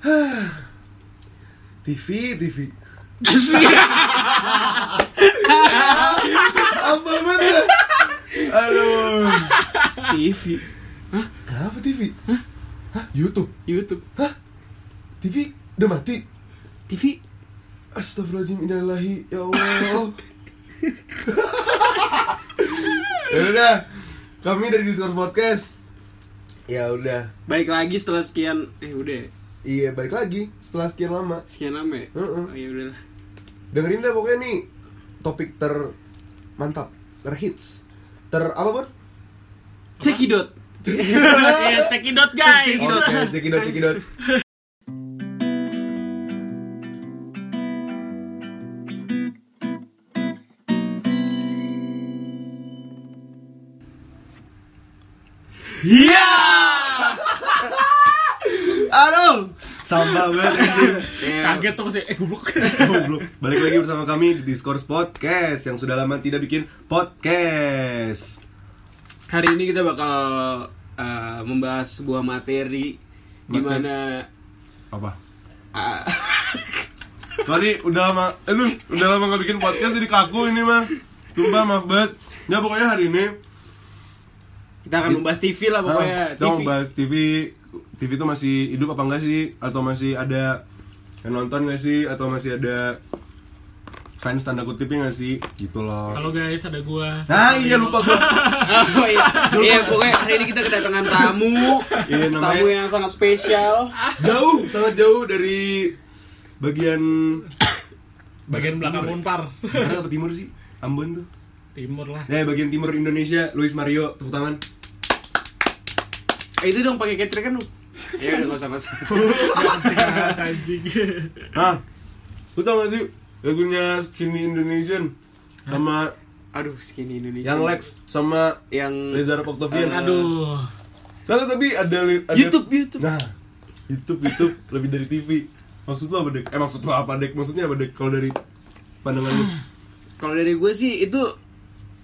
TV, TV. Apa banget? Aduh. TV Kenapa TV? Hah? YouTube? YouTube Hah? TV udah mati? TV Astagfirullahaladzim innalillahi ya Allah. ya udah, kami dari Discord Podcast. Ya udah, baik lagi setelah sekian eh udah iya balik lagi setelah sekian lama. sekian lama ya Heeh. oh ya udahlah Dengerin deh pokoknya nih topik ter mantap, terhits, ter apa pun? cekidot cekidot guys. Oke, cekidot cekidot. Iya. Aduh, sampah banget anjing. Kaget tuh sih. Eh goblok. Goblok. Balik lagi bersama kami di Discourse Podcast yang sudah lama tidak bikin podcast. hari ini kita bakal uh, membahas sebuah materi di mana Apa? uh, Sorry, udah lama, eh lu udah lama gak bikin podcast jadi kaku ini mah. Sumpah maaf banget. Ya pokoknya hari ini kita akan membahas TV lah pokoknya ah, kita TV mau bahas TV. TV itu masih hidup apa enggak sih? Atau masih ada yang nonton gak sih? Atau masih ada fans tanda kutipnya gak sih? Gitu loh. Halo guys, ada gua. Nah iya lupa gua. oh iya iya pokoknya hari ini kita kedatangan tamu Iya, namanya- tamu yang sangat spesial jauh, sangat jauh dari bagian Bagian belakang timur? Unpar. Barat apa timur sih? Ambon tuh. Timur lah. Nah, bagian timur Indonesia, Luis Mario, tepuk tangan. eh, itu dong pakai kecil kan lu ya udah nggak usah usah Anjing. Hah? Lu tau gak sih lagunya Skinny Indonesian sama aduh skinny Indonesia yang Lex sama yang Reza Octavian? Aduh. Soalnya tapi ada, YouTube YouTube Nah, YouTube YouTube lebih dari TV. Maksud lu apa, Dek? Eh, maksud lu apa, Dek? Maksudnya apa, Dek? Kalau dari pandangan lu? kalau dari gue sih itu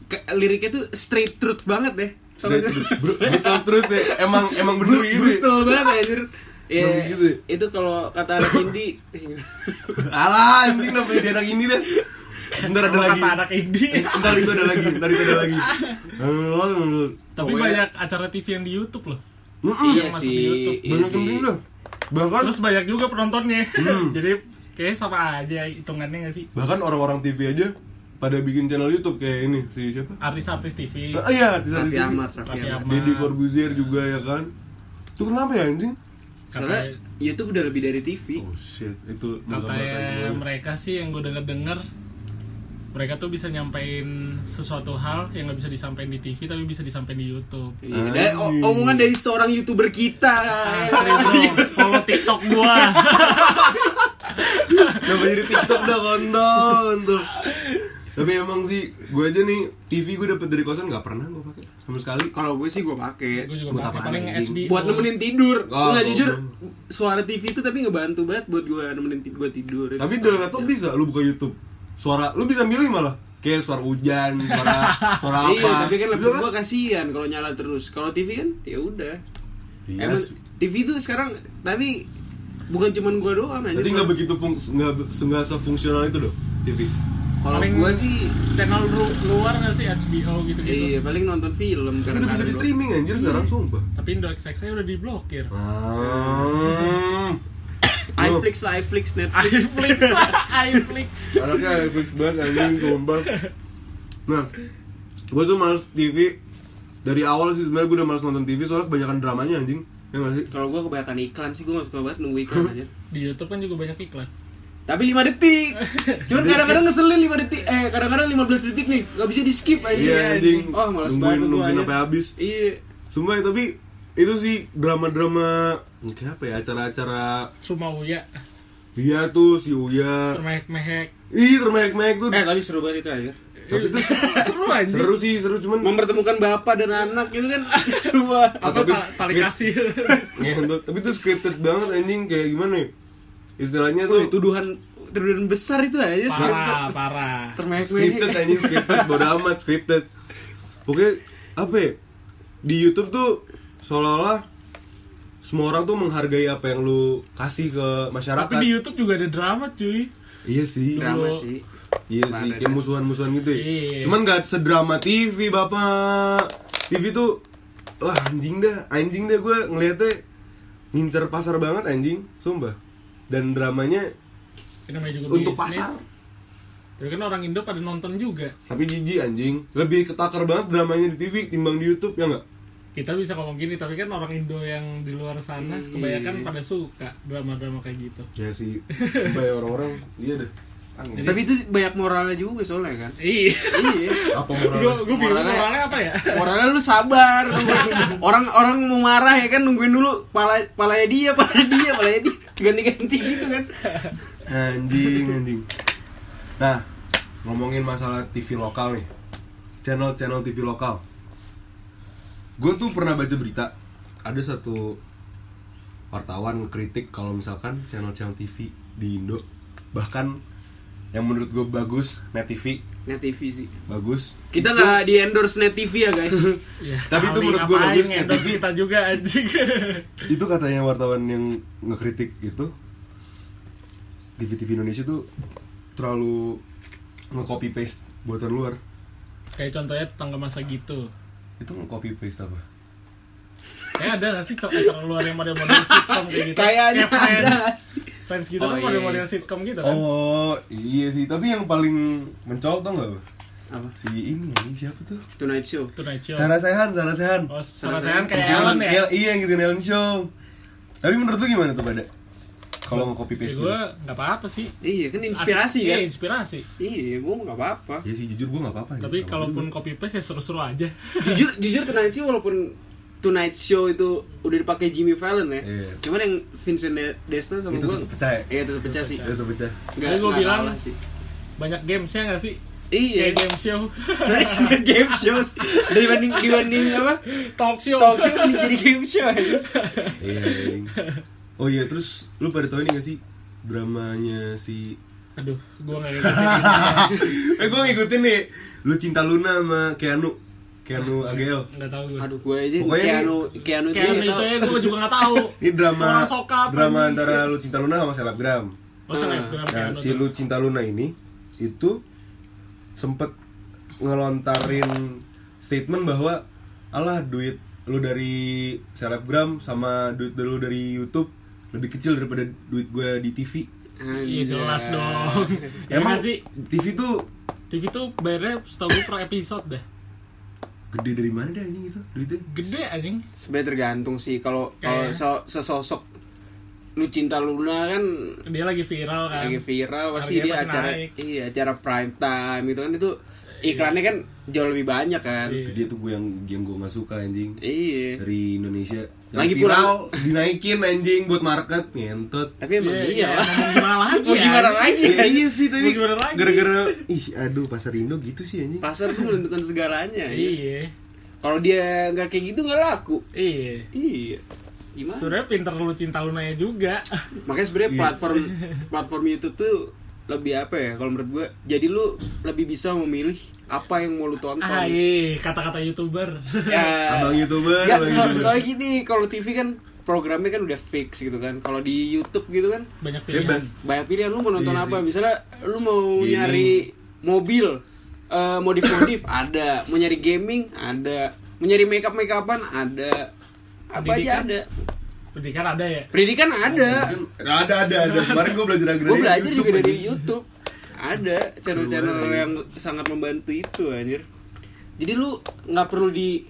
ke- liriknya tuh straight truth banget deh Brutal truth ya. Emang emang bener gitu. ya? Betul banget anjir. Ya, Bener gitu ya? itu kalau kata anak indie Alah, anjing kenapa jadi anak ini deh? Ntar ada lagi. kata anak indie. Ntar itu ada lagi, ntar itu ada lagi. Tapi banyak acara TV yang di YouTube loh. Iya yang masuk sih di YouTube. iya Banyak sih. yang bilang. Bahkan Terus banyak juga penontonnya. Hmm. Jadi kayak sama aja hitungannya gak sih? bahkan orang-orang TV aja pada bikin channel YouTube kayak ini si siapa? Artis-artis TV. Ah, iya, artis Raffi TV. Ahmad Raffi Raffi Ahmad Ahmad. Deddy Corbuzier juga ya kan. Itu kenapa ya anjing? soalnya YouTube udah lebih dari TV Oh shit, itu Katanya gue. mereka sih yang gue denger-denger mereka tuh bisa nyampein sesuatu hal yang nggak bisa disampaikan di TV tapi bisa disampaikan di YouTube. Iya, dari o- omongan dari seorang youtuber kita. Asli bro, follow TikTok gua. Kenapa jadi TikTok dah kontol untuk. Tapi emang sih, gue aja nih TV gue dapet dari kosan nggak pernah gue pakai sama sekali. Kalau gue sih gue pakai Gue juga Buat paling? HD. buat nemenin tidur. Oh, Nggak jujur, suara TV itu tapi ngebantu banget buat gue nemenin gue tidur. Tapi dari laptop bisa lu buka YouTube. Suara lu bisa milih malah. Kayak suara hujan, suara suara apa. Iya, tapi kan laptop Bisa gue kasihan kalau nyala terus. Kalau TV kan ya udah. Iya. Emang TV itu sekarang tapi bukan cuman gue doang aja. Jadi nggak begitu fungs nggak nggak sefungsional itu dong TV. Kalau Paling gue sih channel lu- luar nggak sih HBO gitu-gitu. Iya, paling nonton film Kan udah bisa di streaming anjir sekarang sumpah. Tapi Indo XX udah diblokir. Ah. iFlix lah, iFlix, Netflix. iFlix, iFlix. Anaknya fix banget anjing sumpah. Nah, gue tuh males TV dari awal sih sebenarnya gue udah males nonton TV soalnya kebanyakan dramanya anjing. Ya? Kalau gue kebanyakan iklan sih, gue gak suka banget nunggu iklan aja. Di YouTube kan juga banyak iklan. Tapi 5 detik. Cuman kadang-kadang ngeselin 5 detik. Eh, kadang-kadang 15 detik nih, gak bisa di skip aja. Iya anjing. Oh, nungguin banget gua nungguin aja. sampai habis. Iya. Sumpah ya, tapi itu sih drama-drama kayak apa ya acara-acara Sumauya, Iya tuh si Uya. termehek-mehek. Ih, termehek-mehek tuh. Eh, tapi seru banget itu aja. Tapi itu Seru aja. seru sih, seru cuman Mempertemukan bapak dan anak gitu kan Apa tapi ta- tali kasih. Tapi itu scripted banget anjing kayak gimana ya? Istilahnya Tuh, tuduhan tuduhan besar itu aja parah, parah. scripted Termehek-mehek. anjing scripted bodo amat scripted. Oke, apa ya? Di YouTube tuh seolah-olah semua orang tuh menghargai apa yang lu kasih ke masyarakat Tapi di YouTube juga ada drama cuy. iya sih drama Dulu. sih iya sih kayak musuhan-musuhan gitu ya Iya. cuman gak sedrama TV bapak TV tuh wah anjing dah anjing dah gue ngeliatnya ngincer pasar banget anjing sumpah dan dramanya juga Untuk bisnis. pasar. Tapi kan orang Indo pada nonton juga. tapi jijik anjing lebih ketakar banget dramanya di TV timbang di YouTube ya nggak Kita bisa ngomong gini, tapi kan orang Indo yang di luar sana Iya. kebanyakan pada suka drama-drama kayak gitu. ya sih sumpah ya orang-orang iya dah Angin. tapi itu banyak moralnya juga soalnya kan Iya. iya apa moralnya gue bingung Moralnya- moralnya apa ya? moralnya lu sabar orang orang mau marah ya kan nungguin dulu pala palanya dia palanya dia palanya dia ganti-ganti gitu kan. Anjing anjing. Nah ngomongin masalah TV lokal nih. Channel-channel TV lokal. Gue tuh pernah baca berita ada satu wartawan ngekritik kalau misalkan channel-channel TV di Indo bahkan yang menurut gue bagus net TV net TV sih bagus kita nggak di endorse net TV ya guys Ya, Tapi itu menurut gua ngapain bagus, endorse TV. kita juga anjing. itu katanya wartawan yang ngekritik itu TV TV Indonesia tuh terlalu nge-copy paste buatan luar Kayak contohnya tangga masa gitu. itu nge-copy paste apa Kayak ada gak sih acara luar yang model-model sitcom kayak gitu? Kayaknya Kayak ada sih. Friends gitu Oh, kan iya, model-model iya. sitcom gitu kan? Oh iya sih, tapi yang paling mencolok tau gak? apa Si ini, ini siapa tuh? Tonight Show Tonight Show. Sarah Sehan, Sarah Sehan Oh, sama Sarah saya kayak Ellen ya? El- Iya, ngikutin Ellen Show Tapi menurut lu gimana tuh pada? Kalau nge-copy Ya paste gue nggak apa-apa sih. iya kan inspirasi Asik- kan Iya, inspirasi. iya gua nggak apa-apa Ya sih, jujur gue gak apa-apa Tapi gitu. kalaupun copy paste ya seru-seru aja. jujur jujur Tonight Show walaupun Tonight Show itu udah dipakai Jimmy Fallon ya Iya. cuman yang Vincent De- Desna sama Itu gua pecah ya? iya tetap pecah sih Itu pecah nggak Tapi gua bilang- sih Banyak gamesnya nggak sih? iya Kayak game show. Game shows dibanding dibanding apa Talk show. talk show jadi game show aja Iya, iya. Oh iya, terus lu pada tau ini gak sih? Dramanya si Aduh, gue nggak ngikutin. Eh gue ngikutin nih Lu Cinta Luna sama Keanu Keanu Agel Nggak tahu gue. aduh gue aja Pokoknya Keanu Keanu itu Kayak nggak itu tahu. ya gue juga nggak tahu. Ini drama Orang sokap, drama anjing. antara Lu Cinta Luna sama Selebgram Oh, selebgram Nah, Keanu si. Lu Cinta Luna ini itu sempet ngelontarin statement bahwa alah duit lu dari selebgram sama duit lu dari YouTube lebih kecil daripada duit gue di TV. Iya jelas dong. Ya Emang nggak sih? TV tuh TV tuh bayarnya setahu gue per episode deh. Gede dari mana deh anjing itu duitnya? Gede anjing. sebenarnya tergantung sih kalau kalau so- sesosok lu cinta Luna kan Dia lagi viral kan. lagi viral pasti dia acara naik. iya acara prime time gitu kan itu iklannya kan jauh lebih banyak kan Iya. Itu dia tuh gue yang yang gue nggak suka anjing iya dari Indonesia. Yang Lagi viral dinaikin anjing buat market ngentot. tapi emang Iya, iya iya, lah ngomong gimana lagi ya? gimana lagi Ya, iya sih tapi gimana lagi? gara-gara ih aduh pasar Indo gitu sih anjing. pasar tuh menentukan segalanya ya. Iya. kalau dia nggak kayak gitu nggak laku Iya. iya gimana Sebenarnya pinter lu cinta lunanya juga. makanya sebenarnya Iya. platform platform YouTube tuh lebih apa ya kalau menurut gua jadi lu lebih bisa memilih apa yang mau lu tonton Ah, iya, kata-kata youtuber. ya Abang YouTuber, Ya, abang so- YouTuber. soalnya gini kalau TV kan programnya kan udah fix gitu kan kalau di YouTube gitu kan Banyak pilihan. Bebas. banyak pilihan lu mau nonton Iya apa misalnya lu mau Gaming. nyari mobil eh, modif modif ada mau nyari gaming ada mau nyari makeup makeupan ada apa aja Pendidikan? ada Pendidikan ada ya? pendidikan ada Kan ada ada ada. Kemarin gue belajar agak gue belajar juga dari. YouTube ada channel-channel yang sangat membantu itu anjir jadi lu nggak perlu di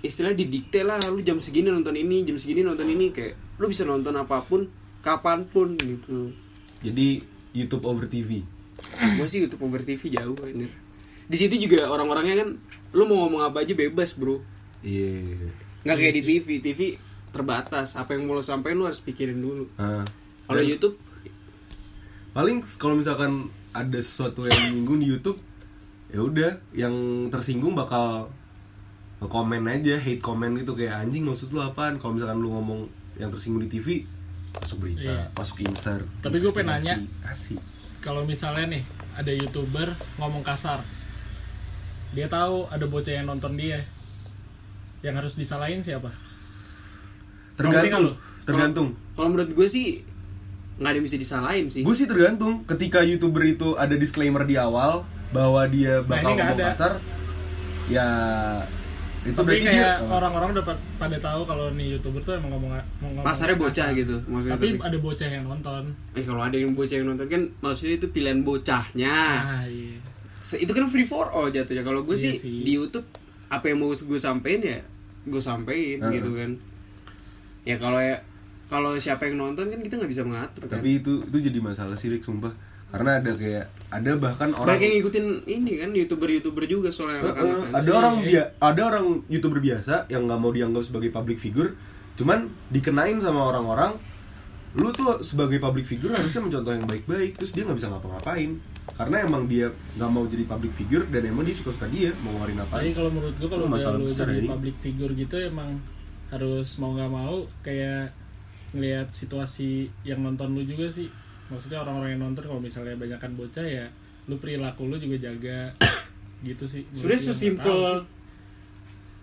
istilah didikte lah lu jam segini nonton ini jam segini nonton ini kayak lu bisa nonton apa pun kapan pun gitu Jadi YouTube over TV. gue sih YouTube over TV jauh anjir di situ juga orang-orangnya kan lu mau ngomong apa aja bebas bro Iya. nggak kayak di TV TV terbatas apa yang mau lo sampein lu harus pikirin dulu Ah. kalau YouTube paling kalau misalkan ada sesuatu yang menyinggung di YouTube, ya udah yang tersinggung bakal komen aja, hate comment gitu kayak anjing maksud lu apaan? Kalau misalkan lu ngomong yang tersinggung di TV, masuk berita, Iya. masuk insert. Tapi gue pengen nanya. Kalau misalnya nih ada youtuber ngomong kasar, dia tahu ada bocah yang nonton dia, yang harus disalahin siapa? Tergantung tergantung Kalau menurut gue sih nggak ada yang bisa disalahin sih. gue sih tergantung ketika youtuber itu ada disclaimer di awal bahwa dia Nah, bakal nggak ngomong ada. kasar ya itu Tapi berarti kayak dia orang-orang udah pa- pada tahu kalau nih youtuber tuh emang ngomong, mau ngomong Pasarnya kasar. bocah gitu maksudnya. Tapi Tapi, ada bocah yang nonton. eh kalau ada yang bocah yang nonton kan maksudnya itu pilihan bocahnya. Ah, iya. Itu kan free for all jatuhnya. Kalau gue Iya sih, sih. di YouTube apa yang mau gue sampein ya gue sampein Heeh. gitu kan. Ya kalau ya kalau siapa yang nonton kan kita nggak bisa mengatur kan. tapi itu itu jadi masalah sih Rick sumpah karena ada kayak ada bahkan orang Banyak yang ngikutin ini kan youtuber-youtuber juga soalnya eh, kan. ada orang Iya. dia ada orang youtuber biasa yang nggak mau dianggap sebagai public figure cuman dikenain sama orang-orang lu tuh sebagai public figure harusnya mencontoh yang baik-baik terus dia nggak bisa ngapa-ngapain karena emang dia nggak mau jadi public figure dan emang dia suka-suka dia mau ngeluarin apa Tapi kalau menurut gua kalau masalah lu besar jadi ya, ini. public figure gitu emang harus mau nggak mau kayak ngelihat situasi yang nonton lu juga sih. Maksudnya orang-orang yang nonton kalau misalnya banyakan bocah ya lu perilaku lu juga jaga. Gitu sih. Sebenarnya sesimpel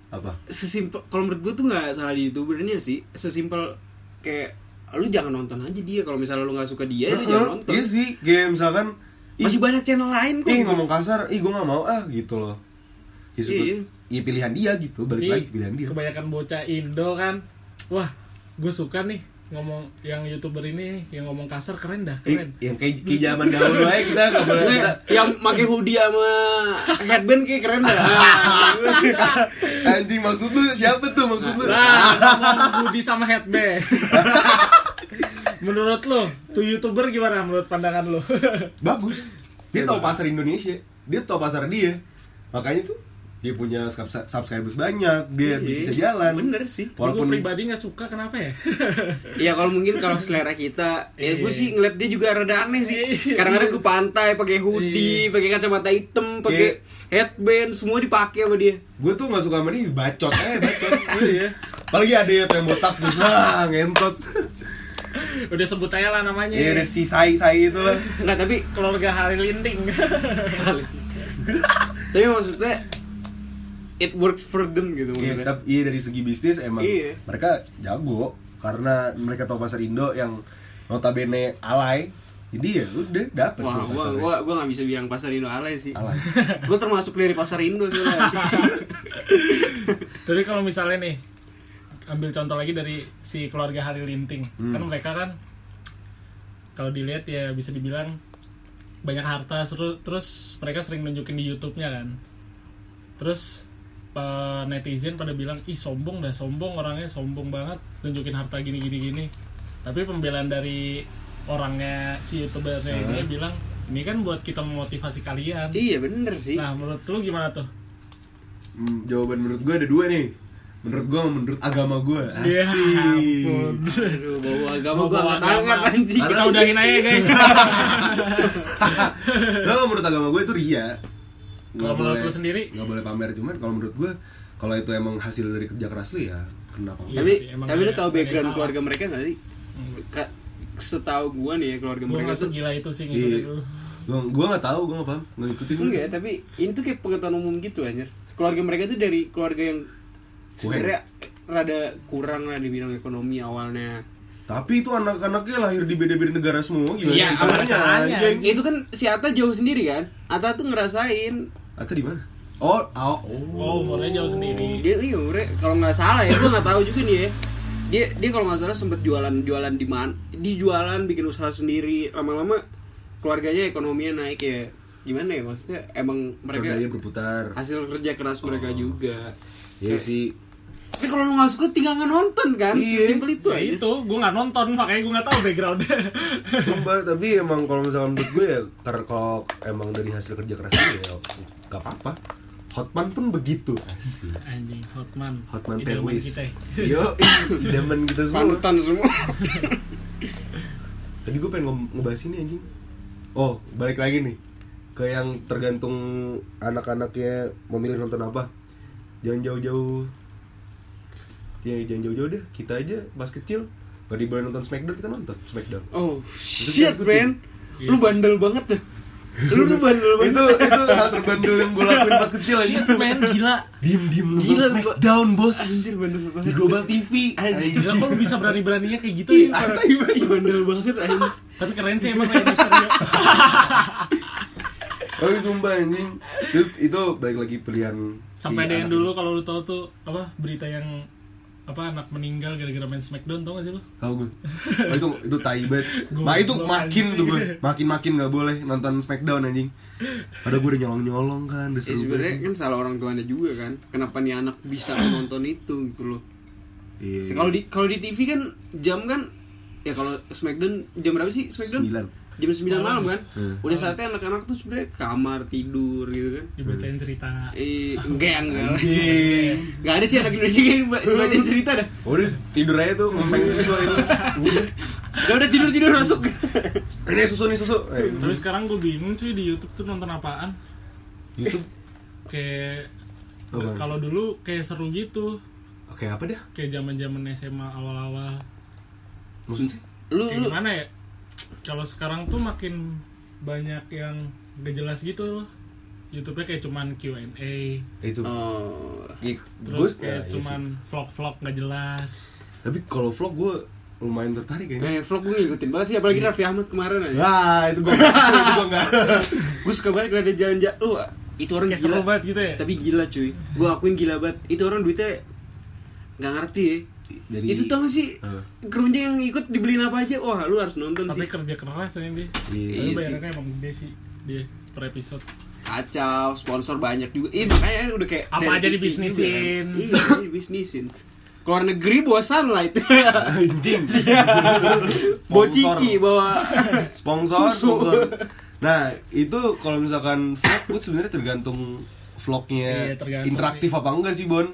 apa? Sesimpel kalau menurut gue tuh nggak salah di youtubernya sih. Sesimpel kayak lu jangan nonton aja dia. Kalau misalnya lu nggak suka dia lu Heeh, jangan nonton. iya sih. Kayak misalkan ih, masih banyak channel lain kok. ih ngomong kasar ih gue nggak mau ah gitu loh. Ya, suka- Iya. Ya pilihan dia gitu balik Tapi lagi pilihan dia. kebanyakan bocah Indo kan. Wah gue suka nih ngomong yang youtuber ini yang ngomong kasar keren dah keren. yang kayak kayak zaman dahulu aja kita nggak boleh kita yang pakai hoodie sama headband kayak keren dah. Anjing maksud lu siapa tuh maksud lu? Nah, ngomong Budi sama headband. menurut lo, tuh youtuber gimana menurut pandangan lo? bagus. Dia tahu pasar Indonesia. Dia tahu pasar dia. Makanya tuh dia punya sub- subscribers banyak dia Iya, bisa jalan bener sih gue walaupun pribadi nggak suka kenapa ya? Iya kalau mungkin kalau selera kita, ya gue Iya. sih ngeliat dia juga rada aneh sih. Iya. Kadang-kadang ke pantai pakai hoodie, pakai kacamata hitam, pakai headband, semua dipakai sama dia. gue tuh nggak suka sama dia bacot eh bacot Iya. apalagi ada yang yang botak tuh wah ngentot Udah sebut aja lah namanya. ya si sai sai itu lah Enggak, tapi Keluarga Hari Linting. tapi maksudnya it works for them gitu Iya, tapi iya dari segi bisnis emang Iya. mereka jago karena mereka tahu pasar Indo yang notabene alay. Jadi ya udah dapet Wah, gua gua gua nggak bisa bilang pasar Indo alay sih. alay. gua termasuk dari pasar Indo sih. Tapi kalau misalnya nih ambil contoh lagi dari si keluarga Hari Linting, Hmm. kan mereka kan kalau dilihat ya bisa dibilang banyak harta terus terus mereka sering nunjukin di YouTube-nya kan. Terus eh, netizen pada bilang ih sombong dah sombong orangnya sombong banget nunjukin harta gini gini gini. Tapi pembelaan dari orangnya si youtubernya ini bilang ini kan buat kita memotivasi kalian. iya bener sih. Nah menurut lu gimana tuh? Hmm, jawaban menurut gue ada dua nih. Menurut gue menurut agama gue. Ya Asik. ampun. Aduh, bawa agama Gua gua bawa agama. anjing. Kita udahin aja guys. Kalau menurut agama gue itu ria. Kalau menurut lu sendiri? nggak boleh pamer cuman kalau menurut gue kalau itu emang hasil dari kerja keras lu ya kenapa? Iya tapi sih, emang tapi lu tahu background keluarga mereka nggak sih? Ka- setahu gua nih ya keluarga gue mereka tuh segila itu sih Iya. ngikutin lu. Gue gue nggak tahu, gue nggak paham, nggak ikutin. enggak ya, tapi ini tuh kayak pengetahuan umum gitu anjir. Keluarga mereka tuh dari keluarga yang sebenarnya rada kurang lah di bidang ekonomi awalnya. Tapi itu anak-anaknya lahir di beda-beda negara semua gimana? Iya, caranya? Itu kan si Ata jauh sendiri kan? Ata tuh ngerasain Atau di mana? Oh, oh, Oh, umurnya jauh sendiri. dia iya ure kalau nggak salah ya gua nggak tahu juga nih ya dia dia kalau nggak salah sempet jualan jualan di mana di jualan bikin usaha sendiri lama-lama keluarganya ekonominya naik ya gimana ya maksudnya emang mereka Rodanya berputar. hasil kerja keras mereka juga Ya sih. tapi kalau lu nggak suka tinggal nggak nonton kan Iya. simpel itu Ya aja itu, gue nggak nonton makanya gue nggak tahu backgroundnya. Sumpah, tapi emang kalau misalkan menurut gue ya karena kalau emang dari hasil kerja kerasnya ya gak apa-apa. Hotman pun begitu. Asik. Anjing, Hotman. Hotman Perwis. ya. Yo, idaman kita semua. panutan semua Tadi gue pengen nge- ngebahas ini anjing. Oh, balik lagi nih ke yang tergantung anak-anaknya memilih nonton apa. Jangan jauh-jauh. Ya jangan jauh-jauh deh. Kita aja pas kecil Gak boleh nonton Smackdown kita nonton Smackdown oh Itu shit man Iya lu sih. bandel banget dah Lu tuh bandel banget. itu itu hal terbandel yang gue lakuin pas kecil aja Shit, men gila diem diem nonton Gila, Smackdown bos Anjir bandel di banget. Global TV Anjir. Gila kok lu bisa berani-beraninya kayak gitu Iya, ya parah. Ih, bandel banget anjir. Tapi keren sih emang Mysterio Tapi sumpah anjing itu, itu balik lagi pilihan Sampai si ada yang dulu kalau lu tau tuh Apa berita yang apa anak meninggal gara-gara main Smackdown tau gak sih lu? Tahu gue. Oh, itu itu tai banget. Nah, itu makin tuh gue. Makin-makin gak boleh nonton Smackdown anjing. Padahal gue udah nyolong-nyolong kan, udah Ya sebenarnya kan salah orang tuanya juga kan. Kenapa nih anak bisa nonton itu gitu loh. Iya. Kalau di kalau di TV kan jam kan ya kalau Smackdown jam berapa sih Smackdown? Sembilan. Jam 9 malam kan. Hmm. Udah saatnya anak-anak tuh sebenarnya kamar tidur gitu kan. Dibacain cerita Eh, enggak enggak. Enggak ada sih anak Indonesia yang ba- bacain cerita dah. Udah tidur aja tuh, ngempeng susu itu. Udah. Udah udah tidur tidur masuk. Ini susu nih susu. Eh, Tapi sekarang gue bingung cuy di Youtube tuh nonton apaan YouTube. Kayak kalau dulu kayak seru gitu Oke, apa dah? Kayak zaman zaman SMA awal-awal Maksudnya? Lu Kayak lu gimana ya Kalau sekarang tuh makin banyak yang gak jelas gitu loh YouTube-nya kayak cuman Q&A Itu. Oh, Ih, Terus ya, kayak iya cuman vlog-vlog gak jelas Tapi kalau vlog gue lumayan tertarik kayaknya. eh vlog gue ngikutin banget sih apalagi Raffi Ahmad kemarin aja. Ya, itu gue itu gue enggak. Gue suka banget kalau ada jalan-jalan. Oh, itu orang Kayak gila. seru banget gitu ya Tapi gila cuy. Gue akuin gila banget. Itu orang duitnya nggak ngerti ya. Jadi itu tau gak sih Eh. kerunja yang ikut dibeliin apa aja wah lu harus nonton Tapi sih kerja keras ini dia Iya Tapi sih. bayarannya emang gede sih Dia per episode kacau sponsor banyak juga iya makanya udah kayak Apa dari aja TV dibisnisin. juga kan. iya dibisnisin keluar negeri bawa sunlight anjing. bawa Sponsor. ciki bawa sponsor, Susu. sponsor. Nah, itu kalau misalkan vlog gue sebenarnya tergantung vlognya Iya, tergantung interaktif apa enggak sih, Bon?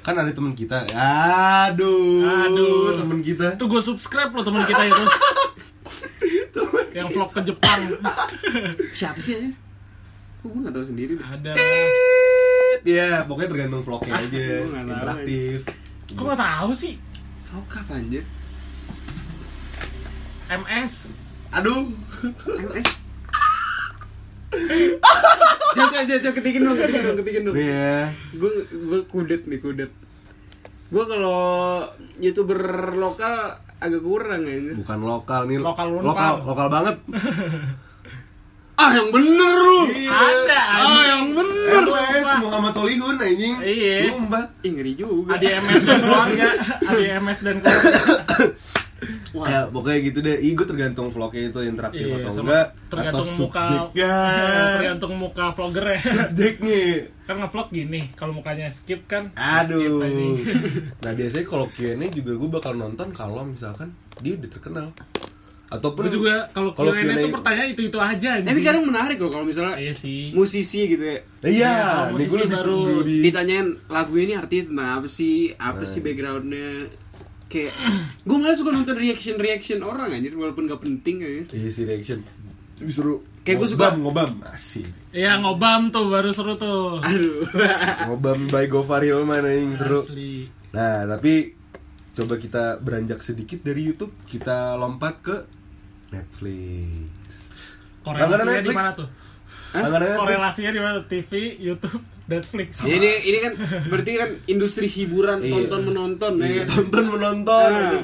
Kan ada teman kita. Aduh. Aduh. teman kita. Itu gue subscribe loh teman kita itu Yang vlog ke Jepang siapa sih aja kok gue nggak tahu sendiri deh. Ada Ya, pokoknya tergantung vlognya Ah, aja, nggak interaktif. Kok gak tahu sih sokap anjir MS Aduh. MS Jangan, jangan, jangan, ketikin dong, ketikin dong, ketikin dong Iya. Gue gue kudet nih, kudet Gue kalau youtuber lokal agak kurang ya Bukan lokal nih. Lokal lokal, lokal. lokal banget. Ah yang bener lu Ada Ah anjing. yang bener MS Muhammad Solihun anjing. Iya. Sumpah. Ih ngeri juga Adi MS dan keluarga Adi MS dan keluarga Wah, Ya, pokoknya gitu deh. Ih, gue tergantung vlognya itu interaktif Iya, atau enggak. tergantung atau muka subjeknya. Tergantung muka vlogger ya Subjeknya. Kan ngevlog gini Kalau mukanya skip kan skip Aduh. anjing. nah biasanya kalau Q&A juga gue bakal nonton kalau misalkan dia udah terkenal. Ataupun Gue juga kalau kalau Q&A itu pertanyaan itu-itu aja anjing. tapi kadang menarik loh kalau misalnya Iya sih musisi gitu ya Nah, iya, Iya, kalau nih gue musisi lebih baru ditanyain lagu ini artinya tentang apa sih apa sih backgroundnya kayak gue malah suka nonton reaction reaction orang anjir walaupun gak penting anjir Iya sih reaction. Lebih seru. Kayak gue suka- ngobam. Asik. Iya ngobam tuh baru seru tuh aduh ngobam by Gofar Hilman anjing seru. Asli Nah, tapi coba kita beranjak sedikit dari YouTube, kita lompat ke Netflix. Korelasinya di mana tuh? Netflix. Korelasinya di mana? TV, YouTube, Netflix. Ya, ini ini kan berarti kan industri hiburan Iya. tonton menonton Iya, ya kan? tonton menonton Nah.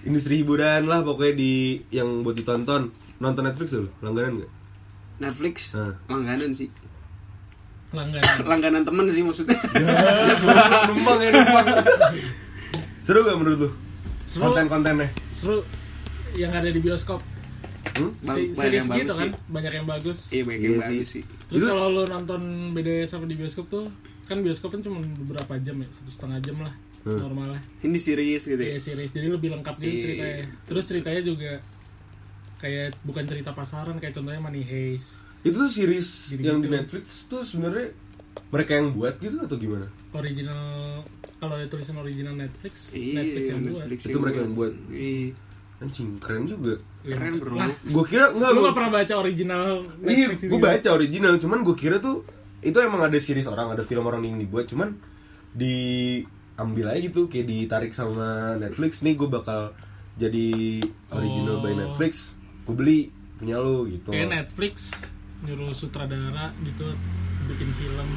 industri hiburan lah pokoknya di yang buat ditonton nonton Netflix dulu langganan nggak Netflix Ah. langganan sih Langganan. langganan temen sih maksudnya ya numpang ya numpang seru gak menurut lu Seru. konten-kontennya Seru yang ada di bioskop. Hmm? Bang- Si- banyak series yang gitu bagus kan, sih. banyak yang bagus. iya banyak Iya yang sih. bagus sih Terus kalau lu nonton beda sama di bioskop tuh, kan bioskop kan cuma beberapa jam ya, satu setengah jam lah Hmm. normalnya. ini series gitu ya Iya series, jadi lebih lengkap gitu Iya. ceritanya. Terus ceritanya juga kayak bukan cerita pasaran, kayak contohnya Money Heist, itu tuh series Gitu-gitu. yang di Netflix tuh sebenarnya mereka yang buat gitu atau gimana original kalau ada tulisan original Netflix, iya Netflix yang buat. Netflix Itu mereka yang buat. iya anjing keren juga keren bro Lah, gue kira nggak lu lu gak pernah baca original Iya, Netflix ini? gue baca original, cuman gue kira tuh itu emang ada series orang, ada film orang yang dibuat, cuman diambil aja gitu, kayak ditarik sama Netflix. Nih gue bakal jadi original by Oh. Netflix, gue beli punya lu gitu. Kayak Netflix nyuruh sutradara gitu bikin film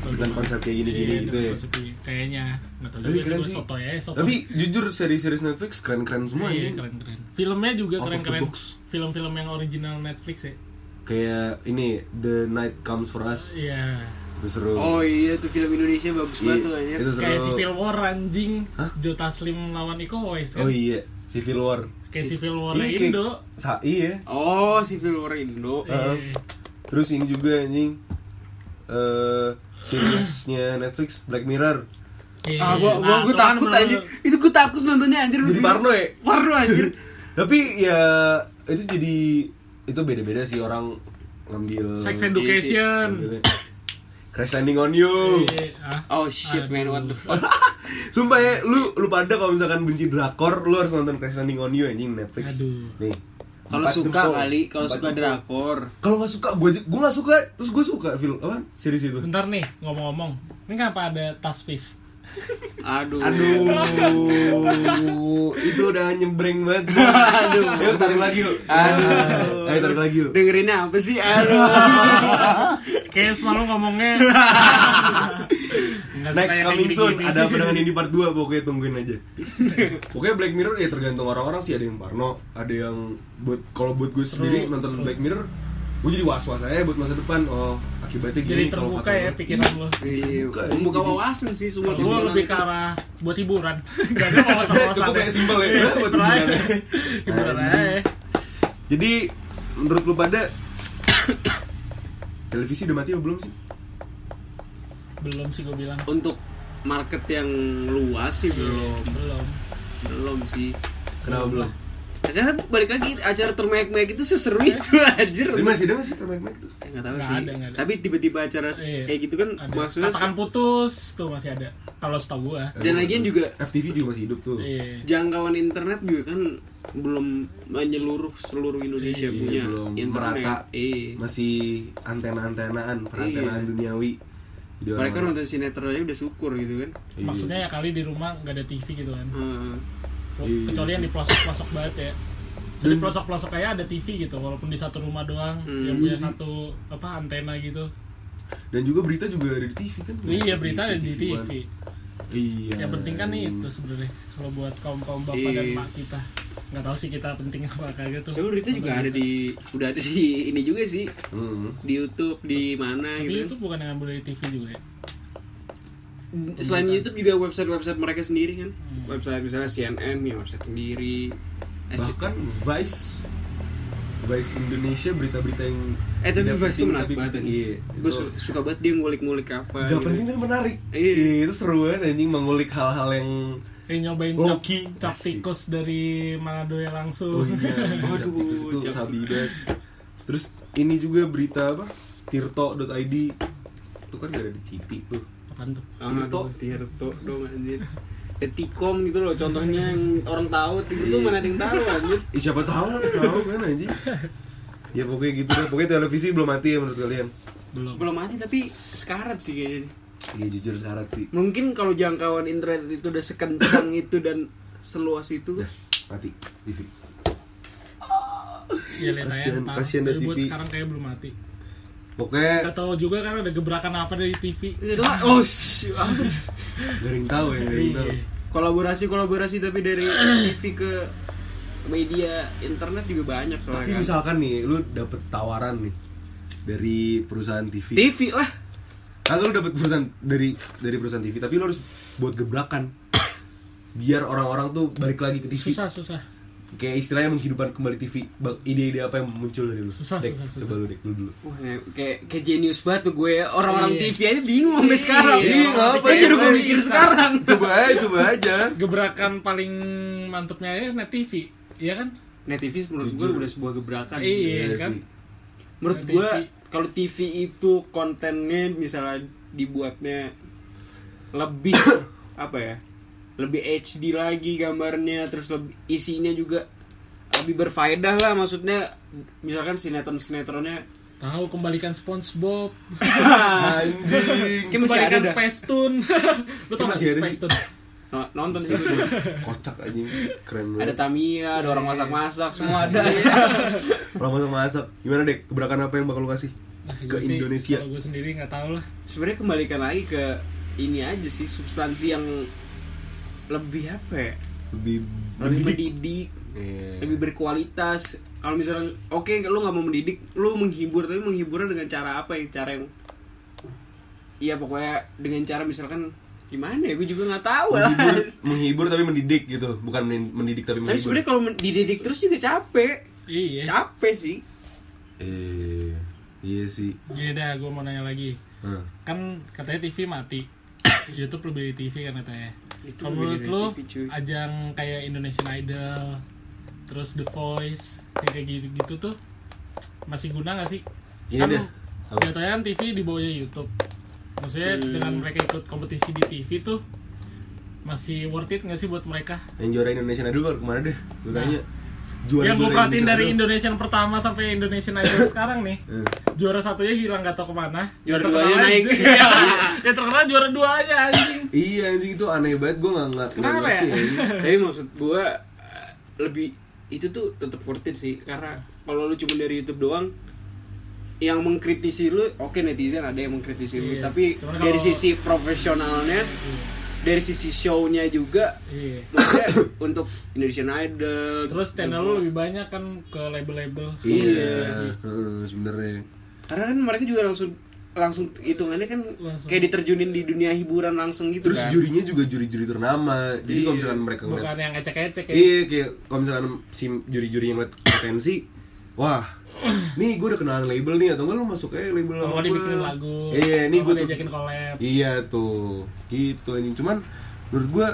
Dengan konsep kayak gini-gini Iya, gitu ya. kayak- kayaknya nggak tahu Tapi juga sih soto ya soto Tapi jujur seri-series Netflix keren-keren semua iya, anjing. keren keren filmnya juga Out of keren the keren box. film-film yang original Netflix ya Kayak ini The Night Comes For Us iya itu seru. Oh iya tuh film Indonesia bagus Iya, banget tuh anjir. itu seru. kayak Civil War anjing Hah? Joe Taslim lawan Iko Uwais kan Oh iya, Civil War. kayak Civil War Iya, kayak- Indo Sa iya. Oh, Civil War Indo. Iya. Terus ini juga anjing eh seriesnya Netflix Black Mirror. Iya. Ah, gua gua, Nah, gua kan takut anjir. Itu gua takut nontonnya anjir. Jadi parno ya? Parno anjir. Tapi ya itu jadi itu beda-beda sih orang ngambil Sex Education ngambilnya. Crash Landing on You. Iya, ah. Oh shit man, what the fuck. Sumpah ya, lu lu pada kalau misalkan benci drakor, lu harus nonton Crash Landing on You anjing Netflix. Aduh. Nih. Kalau suka jempol. kali, kalau suka jempol. drakor. Kalau nggak suka, gue gue nggak suka, terus gue suka film apa? Series itu. Bentar nih ngomong-ngomong. Ini kenapa ada tas fish? Aduh. Aduh, itu udah nyebreng banget. Aduh, yuk tarik lagi yuk. Aduh. Ayo tarik lagi yuk. Dengerinnya apa sih? Aduh. Kayak semalu ngomongnya. Nggak Next yang coming soon ada apa dengan ini part 2 pokoknya tungguin aja. Pokoknya Black Mirror ya tergantung orang-orang sih ada yang parno, ada yang buat kalau buat gue Seru, sendiri nonton seru. Black Mirror gue jadi was-was aja buat masa depan. Oh, akibatnya gini Jadi terbuka ya pikiran lo. Iya, Buka, membuka jadi- wawasan sih semua Kalau gue lebih ke arah buat hiburan. Gak ada wawasan-wawasan. Cukup ya, simple ya, Iya, buat simple aja. hiburan. Hiburan Nah, aja. Jadi menurut lu pada televisi udah mati belum sih? Belum sih gue bilang. Untuk market yang luas sih belum. Belum. Belum sih. Kenapa belum? Karena balik lagi acara termek-mek itu seseru itu anjir. Tapi masih ada nggak sih terbaik tuh? Eh, nggak tahu Nggak sih. ada, nggak ada. Tapi tiba-tiba acara Iya. kayak gitu kan Ada. maksudnya Katakan putus tuh masih ada. Kalau setahu gua. Dan lagian juga FTV juga masih hidup tuh. Iya. jangkauan internet juga kan belum menyeluruh seluruh Indonesia Iya, punya belum internet. merata. Iya. Masih antena-antenaan, perantenaan Iya. duniawi. Jadi Mereka orang- nonton sinetron aja udah syukur gitu kan. Iya. Maksudnya ya kali di rumah nggak ada TV gitu kan. Heeh. Iya. Kecuali yang di pelosok-pelosok banget ya. Jadi pelosok-pelosok kayak ada TV gitu, walaupun di satu rumah doang Hmm, yang punya iya satu apa antena gitu. Dan juga berita juga ada di TV kan? Iya berita ada di One. TV. Iya. Yang penting kan itu sebenarnya kalau buat kaum kaum bapak dan Iya. mak kita. Nggak tahu sih kita penting apa kagak tuh. Sebenarnya berita juga ada di udah ada di ini juga sih Hmm. di YouTube di mana Tapi gitu. itu bukan yang ngambil dari TV juga ya. Selain YouTube juga website-website mereka sendiri kan. Hmm. Website misalnya CNN punya website sendiri. Bahkan Vice Vice Indonesia berita-berita yang Eh tapi Vice itu menarik banget. Iya. Gue itu suka banget dia ngulik-ngulik apa. Gak gitu. penting tapi menarik. Iya. Iya, itu seru banget anjing mengulik hal-hal yang Yang nyobain cap, Loki. cap tikus dari Manado ya langsung. Oh iya, Aduh, itu Cap- sabi banget. Terus ini juga berita apa? Tirto.id itu kan gak ada di TV tuh. Apaan tuh? Ah, Tirto. aduh, Tirto dong anjir. Etikom gitu loh contohnya yang orang tahu itu tuh Iya. mana ada yang tahu anjir. Ih, siapa tahu tahu kan anjing. Ya pokoknya gitu deh. Pokoknya televisi belum mati ya menurut kalian. Belum. Belum mati tapi sekarat sih kayaknya. Iya jujur sekarang sih. Mungkin kalau jangkauan internet itu udah sekencang itu dan seluas itu Nah, mati TV. Ya lihat aja Tapi dari buat TV. sekarang kayak belum mati. Pokoknya Gak tahu juga kan ada gebrakan apa dari TV. itu oh shit. yang tahu ya, yang tahu. Iya. kolaborasi kolaborasi tapi dari TV ke media internet juga banyak soalnya Tapi kan. misalkan nih, lu dapet tawaran nih dari perusahaan TV. TV lah. Kan lu dapet perusahaan dari dari perusahaan TV, tapi lu harus buat gebrakan. Biar orang-orang tuh balik lagi ke TV. Susah susah. Kayak istilahnya menghidupkan kembali TV. Ide-ide apa yang muncul dari lu? Susah, Dek, susah, susah. Coba lu dek, lu dulu. Wah, kayak kayak genius banget tuh gue. Orang-orang Iya. TV aja bingung sampai sekarang. Iya, Iya, apa, Gue jadi gue mikir sekarang. Coba aja, coba aja. Gebrakan paling mantepnya ya net TV. Iya kan? Net TV menurut gue udah sebuah gebrakan. Iya. kan? sih. Menurut gue. Kalau TV itu kontennya misalnya dibuatnya lebih apa ya? Lebih HD lagi gambarnya terus lebih isinya juga lebih berfaedah lah maksudnya misalkan sinetron-sinetronnya Tahu kembalikan SpongeBob. Anjing. Kembalikan. Space Tune. Lu tau masih Space. Tune? No- nonton sih gue. kocak aja keren ada banget Tamiya ada orang masak-masak semua ada. Kalau masak masak gimana dek? Keberatan apa yang bakal lu kasih Nah, ke gua sih, Indonesia? Kalau gue sendiri nggak tahu lah. sebenarnya kembalikan lagi ke ini aja sih substansi yang lebih apa ya? Lebih lebih mendidik. Iya. lebih berkualitas. Kalau misalnya oke lu nggak mau mendidik lu menghibur tapi menghiburnya dengan cara apa ya? Cara yang Iya pokoknya dengan cara misalkan gimana ya gue juga nggak tahu lah menghibur menghibur tapi mendidik gitu bukan men- mendidik tapi tapi menghibur sebenarnya kalau men- dididik terus juga capek Iya. capek sih eh iya sih Gini dah, gue mau nanya lagi. Hah. Kan katanya TV mati. YouTube lebih dari TV kan katanya. Itu Kalau menurut cuy. ajang kayak Indonesian Idol, terus The Voice, yang kayak gitu-gitu tuh masih guna gak sih? Gini kan deh, jatuhnya kan TV di bawahnya YouTube. Maksudnya Hmm. dengan mereka ikut kompetisi di TV tuh masih worth it gak sih buat mereka? yang juara Indonesia Idol baru ke mana deh gue Nah. tanya juara yang gue perhatiin dari Idol. Indonesian pertama sampai Indonesian Idol sekarang nih Eh. juara satunya hilang gak tau ke mana Juara terkenal duanya naik. aja- iya yang terkenal juara duanya anjing iya anjing itu aneh banget gue nggak nggak nggak Kenapa ngerti ya? anjing. tapi maksud gue eh, lebih itu tuh tetap worth it sih karena kalau lu cuma dari YouTube doang yang mengkritisi lu oke netizen ada yang mengkritisi lu. Iya. tapi Cuman dari kalau- sisi profesionalnya dari sisi show-nya juga iya. maksudnya untuk Indonesian Idol terus channel lu lebih banyak kan ke label-label. Iya. Heeh, sebenarnya. Karena kan mereka juga langsung langsung hitungannya kan Langsung. kayak diterjunin di dunia hiburan langsung gitu terus kan. jurinya juga juri-juri ternama. Jadi kalau misalkan mereka ngeliat bukan yang ecek-ecek ya. Iya, kayak kalau misalkan si juri-juri yang ngeliat potensi, wah, nih gue udah kenalan label nih atau enggak lu masuk aja label kalau sama gua. dibikinin lagu Iya, nih gue diajakin collab Iya tuh, gitu ini. Cuman menurut gue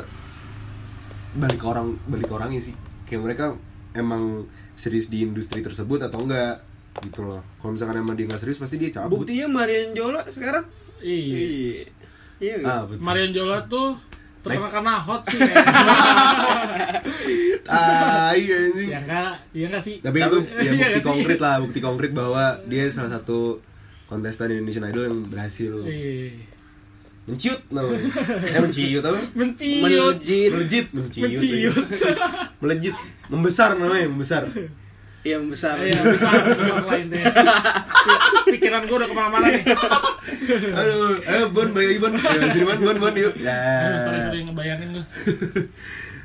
balik ke orang balik ke orangnya sih. Kayak mereka emang serius di industri tersebut atau enggak gitu loh. Kalau misalkan emang dia nggak serius pasti dia cabut. buktinya Marian Jola sekarang iya iya iya nggak? Ah, betul. Marion Jola tuh terkenal karena hot sih ya Ah, iya anjing. ya enggak iya enggak sih Tapi itu ya Iya bukti konkret lah, bukti konkret bahwa dia salah satu kontestan Indonesian Idol yang berhasil iya menciut namanya. Eh menciut apa? menciut melejit Melejit, menciut. menciut Melejit, membesar namanya, membesar. Yang besar iya bisa bisa lain deh pikiran gue udah ke mana-mana nih Aduh, ayo Bon, balik lagi Bon. Sini Bon, Bon, Bon yuk. Ya. Sorry ngebayangin gue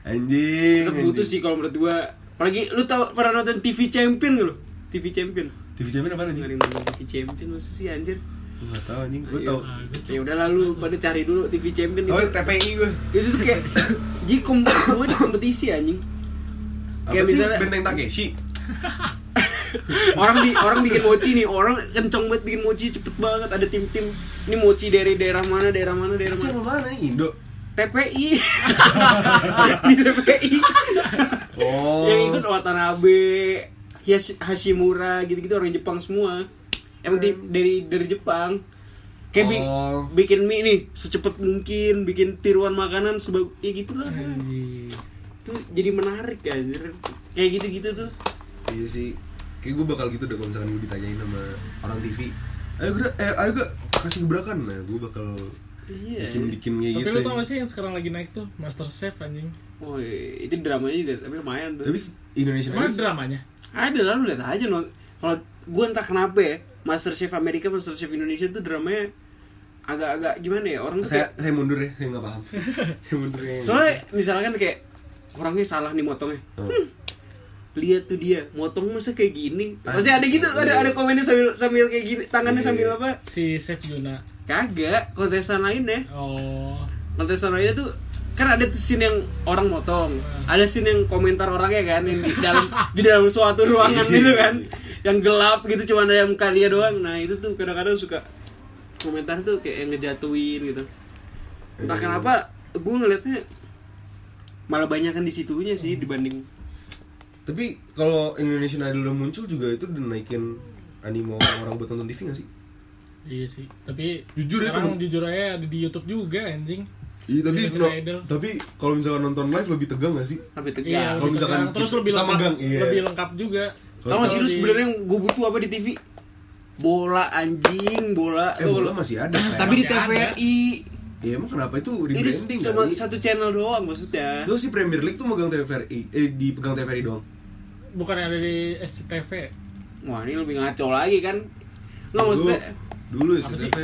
Anjing. Tetep butuh sih kalau menurut gua apalagi lu tau pernah nonton TV Champion gak lu TV Champion TV Champion apa anjing? nonton TV Champion masa sih anjir Gue gak tau anjing, gue Ayo. tau. Ah, ya udah lalu pada cari dulu TV Champion Oh, itu TPI gue. itu tuh kayak jadi semua di kompetisi anjing Apa Kayak sih misalnya- Benteng Takeshi? orang di orang bikin mochi nih orang kenceng banget bikin mochi cepet banget ada tim-tim. Ini mochi dari daerah mana daerah mana daerah mana? mana? Indo? TPI di TPI Oh. yang ikut Watanabe Hash- Hashimura gitu-gitu orang Jepang semua. Emang di- dari dari Jepang. Kayak bi- Oh. bikin mie nih secepat mungkin bikin tiruan makanan sebagus ya gitulah. Anjing. itu jadi menarik ya kayak gitu-gitu tuh Iya sih. Kayak gue bakal gitu deh kalau misalkan gue ditanyain sama orang TV. Ayo gue, eh, ayo gue kasih gebrakan. Nah, gue bakal iya bikin-bikin kayak tapi gitu. lu tau gak sih yang sekarang lagi naik tuh Master Chef anjing oh itu dramanya juga tapi lumayan tuh Tapi Indonesia Mana dramanya? ada lah lu lihat aja no kalau gue entah kenapa ya Master Chef Amerika Master Chef Indonesia tuh dramanya agak-agak gimana ya orang tuh saya kayak saya mundur ya saya nggak paham saya mundur ya soalnya misalkan kayak orangnya salah nih motongnya Hmm. Hmm, lihat tuh dia motong masa kayak gini. Pasti ada gitu ada iya. ada komennya sambil sambil kayak gini tangannya Iya. sambil apa? Si Chef Juna. Kagak kontestan lainnya Oh. Kontestan lainnya tuh kan ada tuh scene yang orang motong. Ada scene yang komentar orangnya kan yang di dalam di dalam suatu ruangan Iya. gitu kan. Yang gelap gitu cuma ada yang muka dia doang. Nah itu tuh kadang-kadang suka komentar tuh kayak yang ngejatuhin gitu. Entah Iya. kenapa gue ngeliatnya malah banyakan di situnya sih dibanding tapi kalau Indonesian Idol udah muncul juga itu udah naikin animo orang buat nonton TV gak sih Iya sih Tapi Jujur ya, sekarang temen. jujur aja ada di Youtube juga anjing Iya tapi no- tapi kalau misalkan nonton live lebih tegang gak sih? lebih Iya tegang Kalau lebih misalkan tegang. Terus kita- lebih lengkap megang, iya. Lebih lengkap juga tau gak sih lu Kalau di- sebenarnya yang gue butuh apa di TV bola anjing bola Eh bola masih ada. tapi di Masih. TVRI Ya emang kenapa itu Itu rebranding cuma kali? satu channel doang maksudnya. Lu si Premier League tuh megang TVRI, eh dipegang TVRI doang. Bukan yang ada di SCTV Wah ini lebih ngaco lagi kan. Nggak Dulu, maksudnya dulu ya? SCTV.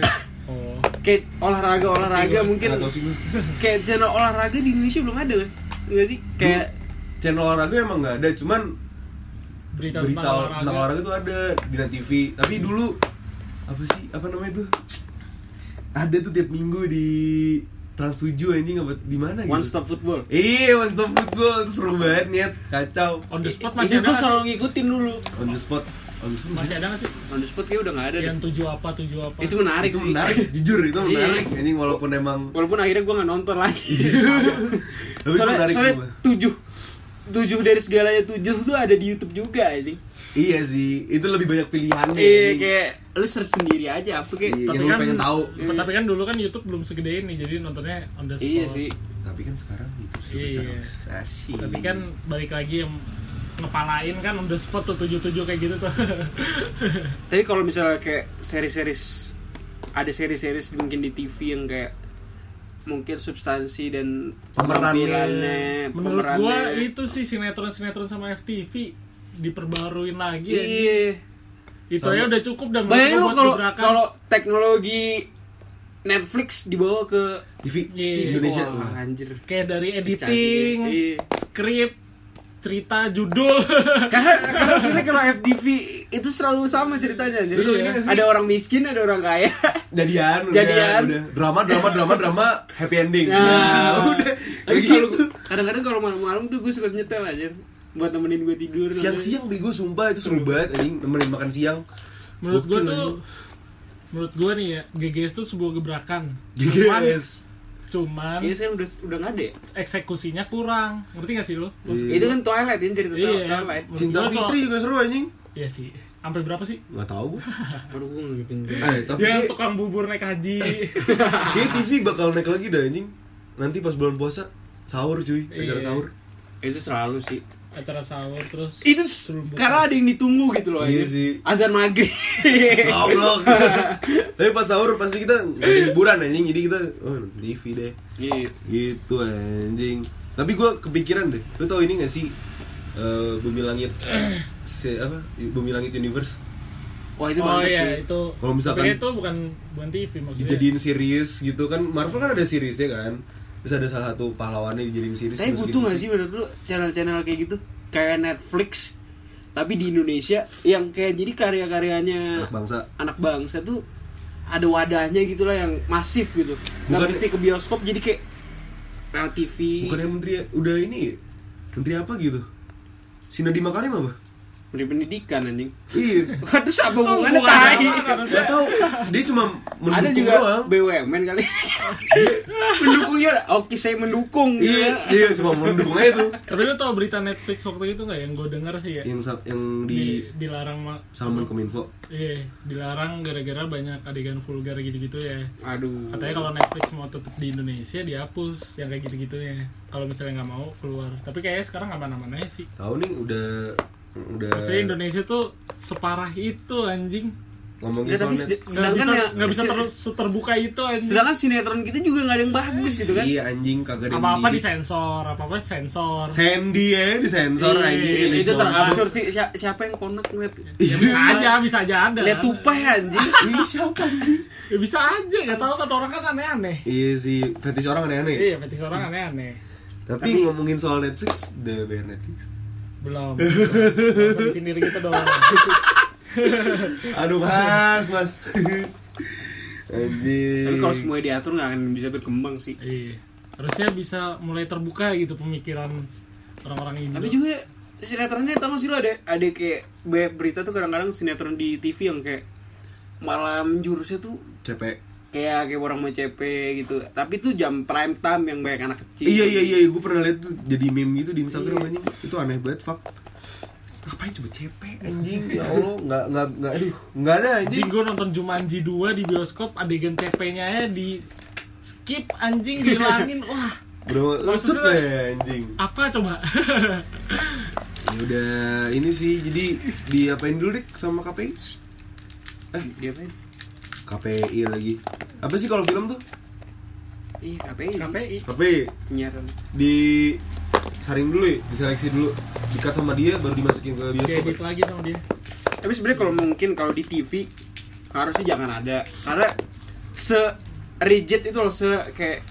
oh kayak olahraga olahraga mungkin sih gue. kayak channel olahraga di Indonesia belum ada nggak sih kayak Channel olahraga emang nggak ada, cuman berita, berita tentang tentang olahraga olahraga tuh ada di Net TV. Tapi dulu apa sih? Apa namanya tuh? Ada tuh tiap minggu di Trans 7 anjing apa di mana gitu. one stop football. Iya, One Stop Football seru banget nyet, kacau. on the spot itu masih ada gue selalu ngikutin dulu. On the spot, on the spot masih ada nggak sih? On the spot kayak udah nggak ada yang tujuh apa tujuh apa? Itu menarik itu sih. menarik, jujur itu Iya. menarik. Anjing walaupun emang walaupun akhirnya gue nggak nonton lagi. Tapi itu soalnya, menarik soalnya tujuh tujuh dari segalanya tujuh tuh ada di YouTube juga anjing Iya sih, itu lebih banyak pilihannya. iya kayak lu search sendiri aja apa kayak Iya, tapi kan pengen tahu. tapi kan dulu kan YouTube belum segede ini jadi nontonnya on the spot iya sih Tapi kan sekarang YouTube sudah Iya. besar. Asik. tapi kan balik lagi yang ngepalain kan on the spot tuh tujuh tujuh kayak gitu tuh tapi kalau misalnya kayak seri-series ada seri-series mungkin di TV yang kayak mungkin substansi dan Pemerannya. penampilannya, menurut pemerannya. gua itu sih sinetron sinetron sama FTV diperbaruin lagi ya. iya itu aja udah cukup dan bayangin lu kalau kalau teknologi Netflix dibawa ke TV Iya. Indonesia. Wah, anjir kayak dari editing dia. Iya. skrip cerita judul karena karena sebenarnya kalau FTV itu selalu sama ceritanya jadi Betul, ini sih. ada orang miskin ada orang kaya Jadian, udah, Jadian. udah. Drama, drama, drama, drama, happy ending. Nah, udah. tapi Kayak selalu gitu. kadang-kadang kalau malam-malam tuh gue suka nyetel aja buat temenin gue tidur Siang-siang bego sumpah itu seru banget anjing nemenin makan siang. menurut gua Gokil, tuh anjing. menurut gua nih ya GGS tuh sebuah gebrakan cuman GGS. cuman Iya saya udah udah nggak ada. ya? eksekusinya kurang ngerti gak sih lo Iya. Itu kan Twilight ini cerita Iya. Twilight. Cinta Fitri juga seru anjing. Iya sih sampai berapa sih Gak tau gue. Aduh gue nggak ngikutin. Eh, tapi ya kayak, tukang bubur naik haji kayak TV bakal naik lagi dah anjing. Nanti pas bulan puasa sahur cuy, acara Iya. sahur. Itu selalu sih. Acara sahur terus Itu karena ada yang ditunggu gitu loh. Iya anjir. sih. Azan maghrib. Goblok. Tapi pas sahur pasti kita nggak ada hiburan anjing, jadi kita oh TV deh. Iya. Gitu anjing. Tapi gue kepikiran deh. Lu tau ini gak sih? eh, Bumi Langit se apa? Bumi Langit Universe Wah itu oh iya sih. itu Kalau misalkan- itu bukan bukan TV maksudnya dijadiin series gitu kan Marvel kan ada seriesnya kan terus ada salah satu pahlawannya dijadiin series Tapi butuh gitu. gak sih menurut lu channel-channel kayak gitu? Kayak Netflix tapi di Indonesia yang kayak jadi karya-karyanya anak bangsa anak bangsa tuh ada wadahnya gitu lah yang masif gitu. Gak Bukan- mesti ke bioskop jadi kayak lewat TV. bukannya menteri udah ini ya? menteri apa gitu Sinadi Makarim apa Menteri pendidikan anjing. iya Waduh apa hubungannya hubungannya tai? apa? Gak tau dia cuma mendukung Ada juga doang BUMN kali. Mendukungnya oke saya mendukung. iya iya cuma mendukung aja tuh tapi lu tau berita Netflix waktu itu nggak yang gue denger sih ya yang yang di di, dilarang ma- Salman Kominfo iya dilarang gara-gara banyak adegan vulgar gitu-gitu ya Aduh. katanya kalau Netflix mau tetap di Indonesia dihapus yang kayak gitu-gitunya kalau misalnya nggak mau keluar tapi kayaknya sekarang aman-aman aja sih tahu nih udah udah maksudnya Indonesia tuh separah itu anjing ngomongin Nggak, tapi soal sed- net- nggak Sedangkan bisa ya- nggak bisa terus seterbuka itu anjing Sedangkan sinetron kita juga nggak ada yang bagus gitu kan? iya anjing kagak ada apa apa didik. disensor apa apa sensor Sandy ya disensor Iya, anjing iya, itu terabsurd sih. Si- Siapa yang konak ngeliat? ya, bisa aja bisa aja ada Lihat tupai anjing. Ih, siapa anjing? ya, bisa aja nggak tahu kata orang kan aneh-aneh Iya sih, fetish orang aneh-aneh. iya fetis orang aneh-aneh Tapi, ngomongin soal Netflix, udah bayar Netflix. Belum di sendiri gitu dong Aduh mas, mas. Anjing. Tapi kalau semuanya diatur nggak akan bisa berkembang sih. iya harusnya bisa mulai terbuka gitu pemikiran orang-orang Indo Tapi juga sinetronnya tau gak sih lo ada ada kayak banyak berita tuh kadang-kadang sinetron di TV yang kayak malam jurusnya tuh capek. Kayak kayak orang mau CP gitu. Tapi tuh jam prime time yang banyak anak kecil. Iya iya iya, gue pernah lihat tuh jadi meme gitu di Instagram anjing. Itu aneh banget, fuck. Ngapain coba CP anjing? Ya Allah, nggak nggak nggak aduh, nggak ada anjing. Gue nonton Jumanji 2 di bioskop adegan CP-nya ya di skip anjing dihilangin wah Udah maksud Maksudnya- ya anjing. apa coba Ya udah ini sih jadi diapain dulu dik sama KPI? Dia apa? KPI lagi. Apa sih kalau film tuh? Iya, KPI. KPI Tapi Penyiaran. di saring dulu ya, diseleksi dulu. Dikat sama dia baru dimasukin ke bioskop. diedit lagi sama dia Tapi sebenarnya kalau mungkin kalau di TV harusnya jangan ada karena se rigid itu loh se kayak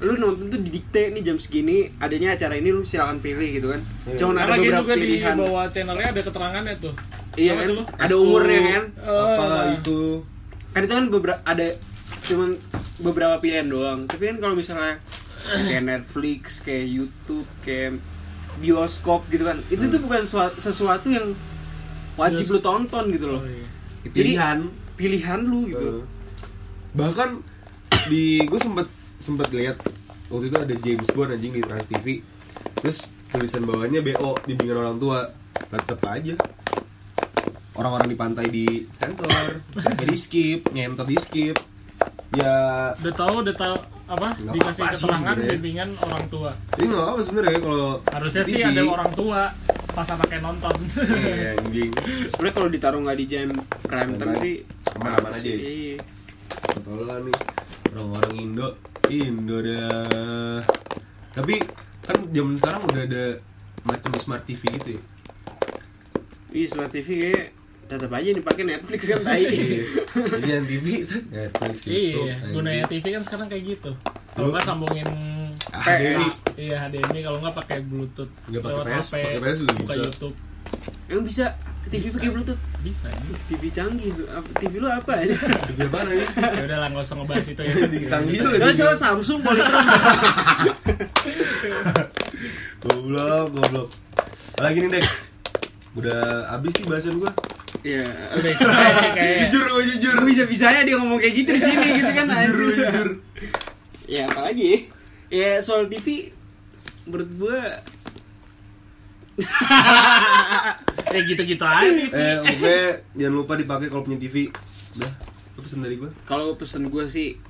lu nonton tuh didikte nih jam segini adanya acara ini lu silakan pilih gitu kan. Iya. Cuman ada lagi beberapa juga di pilihan. bawah channelnya ada keterangannya tuh Iya kan? Ada umurnya kan. Apa Oh. itu? Kan itu kan beberapa ada cuman beberapa pilihan doang. Tapi kan kalau misalnya kayak Netflix, kayak YouTube, kayak bioskop gitu kan. Itu tuh bukan sua- sesuatu yang wajib lu tonton gitu loh. oh, iya. Pilihan. Pilihan lu gitu. Eh, bahkan di gue sempet sempet lihat waktu itu ada James Bond anjing di Trans TV terus tulisan bawahnya BO bimbingan orang tua tetep aja orang-orang di pantai di sensor sampai di skip nyentot di skip. Ya udah tahu udah tahu apa? Nggak dikasih sih keterangan bimbingan orang tua. Ini nggak apa sebenarnya kalau harusnya sih TV, ada orang tua pas anaknya nonton. Iya, anjing. Sebenarnya kalau ditaruh nggak di jam prime time Aman. sih Aman-aman aja ya? Iya. Tolong nih orang-orang Indo. Indo dah. Tapi kan zaman sekarang udah ada macam smart TV gitu ya? Ih, smart TV kayak tetap aja dipakai Netflix kan tai. Iya. Jadi yang TV set Netflix YouTube. iya gunanya TV kan sekarang kayak gitu kalau nggak sambungin HDMI. iya HDMI kalau nggak pakai Bluetooth Nggak pakai PS, pakai PS juga buka bisa. YouTube Yang bisa TV pakai Bluetooth. bisa ya TV canggih. TV lu apa ya? TV apa nih? ya udah lah nggak usah ngebahas itu ya Canggih lu Coba lagi. coba Samsung Polytron. Goblok, goblok. Lagi nih, Dek. Udah habis nih bahasan gua. Iya. sih kayak Jujur gua jujur. Bisa bisanya dia ngomong kayak gitu di sini gitu kan Jujur anjir. jujur. Ya apalagi ya soal TV menurut gua ya gitu-gitu aja TV Eh, pokoknya jangan lupa dipakai kalau punya TV. Udah, itu pesan dari gua. kalau pesen gua sih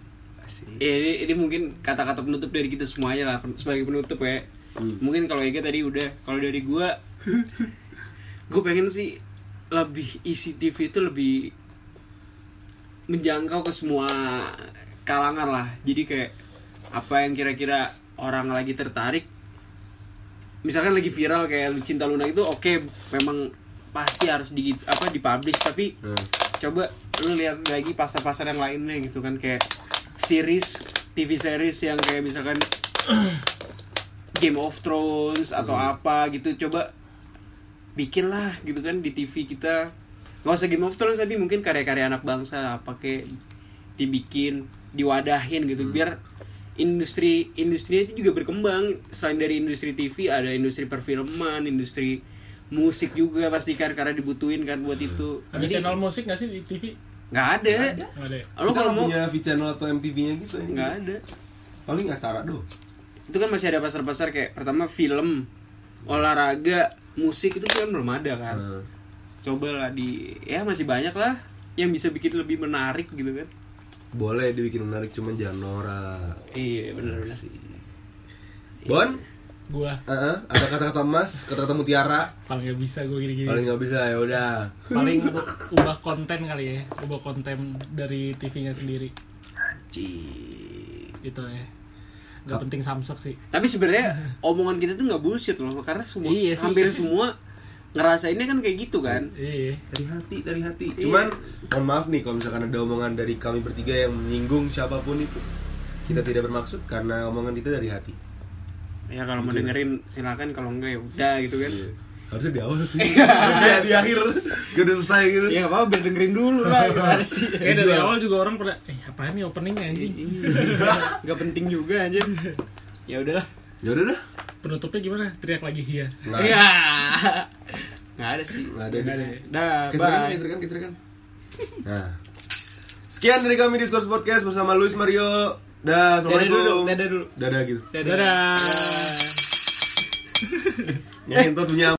ya ini, ini mungkin kata-kata penutup dari kita semuanya lah sebagai penutup ya Hmm. mungkin kalau Ega tadi udah kalau dari gua gue pengen sih lebih isi TV itu lebih menjangkau ke semua kalangan lah. Jadi kayak apa yang kira-kira orang lagi tertarik misalkan lagi viral kayak cinta Luna itu oke memang pasti harus di apa dipublish tapi Nah, coba lu lihat lagi pasar-pasar yang lainnya gitu kan kayak series TV series yang kayak misalkan Game of Thrones atau apa gitu coba bikin lah gitu kan di TV kita. Nggak usah Game of Thrones tapi mungkin karya-karya anak bangsa apa kayak dibikin diwadahin gitu. Biar industri industri itu juga berkembang. Selain dari industri TV ada industri perfilman industri musik juga pasti kan karena dibutuhin kan buat itu. Ada Jadi, channel musik nggak sih di TV nggak ada. Nggak ada? Ya? lo kita kalau mau punya V channel atau MTV-nya gitu ini. nggak ada. Paling acara doh. itu kan masih ada pasar-pasar kayak pertama film olahraga musik itu kan belum ada kan. Nah, coba lah di ya masih banyak lah yang bisa bikin lebih menarik gitu kan. Boleh dibikin menarik cuman jangan norak. iya benar benar Bon, gua. Heeh, ada kata-kata emas, kata-kata mutiara. paling nggak bisa gua gini-gini. Paling nggak bisa ya udah. paling ubah konten kali ya ubah konten dari TV-nya sendiri. Cih. itu ya nggak penting Samsung sih tapi sebenarnya omongan kita tuh nggak bullshit loh karena semua Iya sih. hampir semua ngerasainnya kan kayak gitu kan iya Dari hati, dari hati. Iya. Cuman mohon maaf nih kalau misalkan ada omongan dari kami bertiga yang menyinggung siapa pun itu. Kita tidak bermaksud karena omongan kita dari hati. ya kalau mau dengerin silakan kalau enggak ya udah gitu kan Iya. Harusnya di awal sih. Harusnya di akhir. Gak udah selesai gitu. ya apa-apa biar dengerin dulu lah kayak dari awal juga orang pada eh apaan nih openingnya anjing nggak penting juga aja ya udahlah Ya udah dah. penutupnya gimana teriak lagi iya Nah, Iya. Nggak ada sih. Nggak ada. Nggak ada. Dah, bye. kecerikan, kecerikan. Nah. Sekian dari kami Discourse Podcast bersama Luis Mario. Dah, Dadah dulu, Assalamualaikum. dadah dulu. Dadah gitu. dadah Dadah. Nyentot punya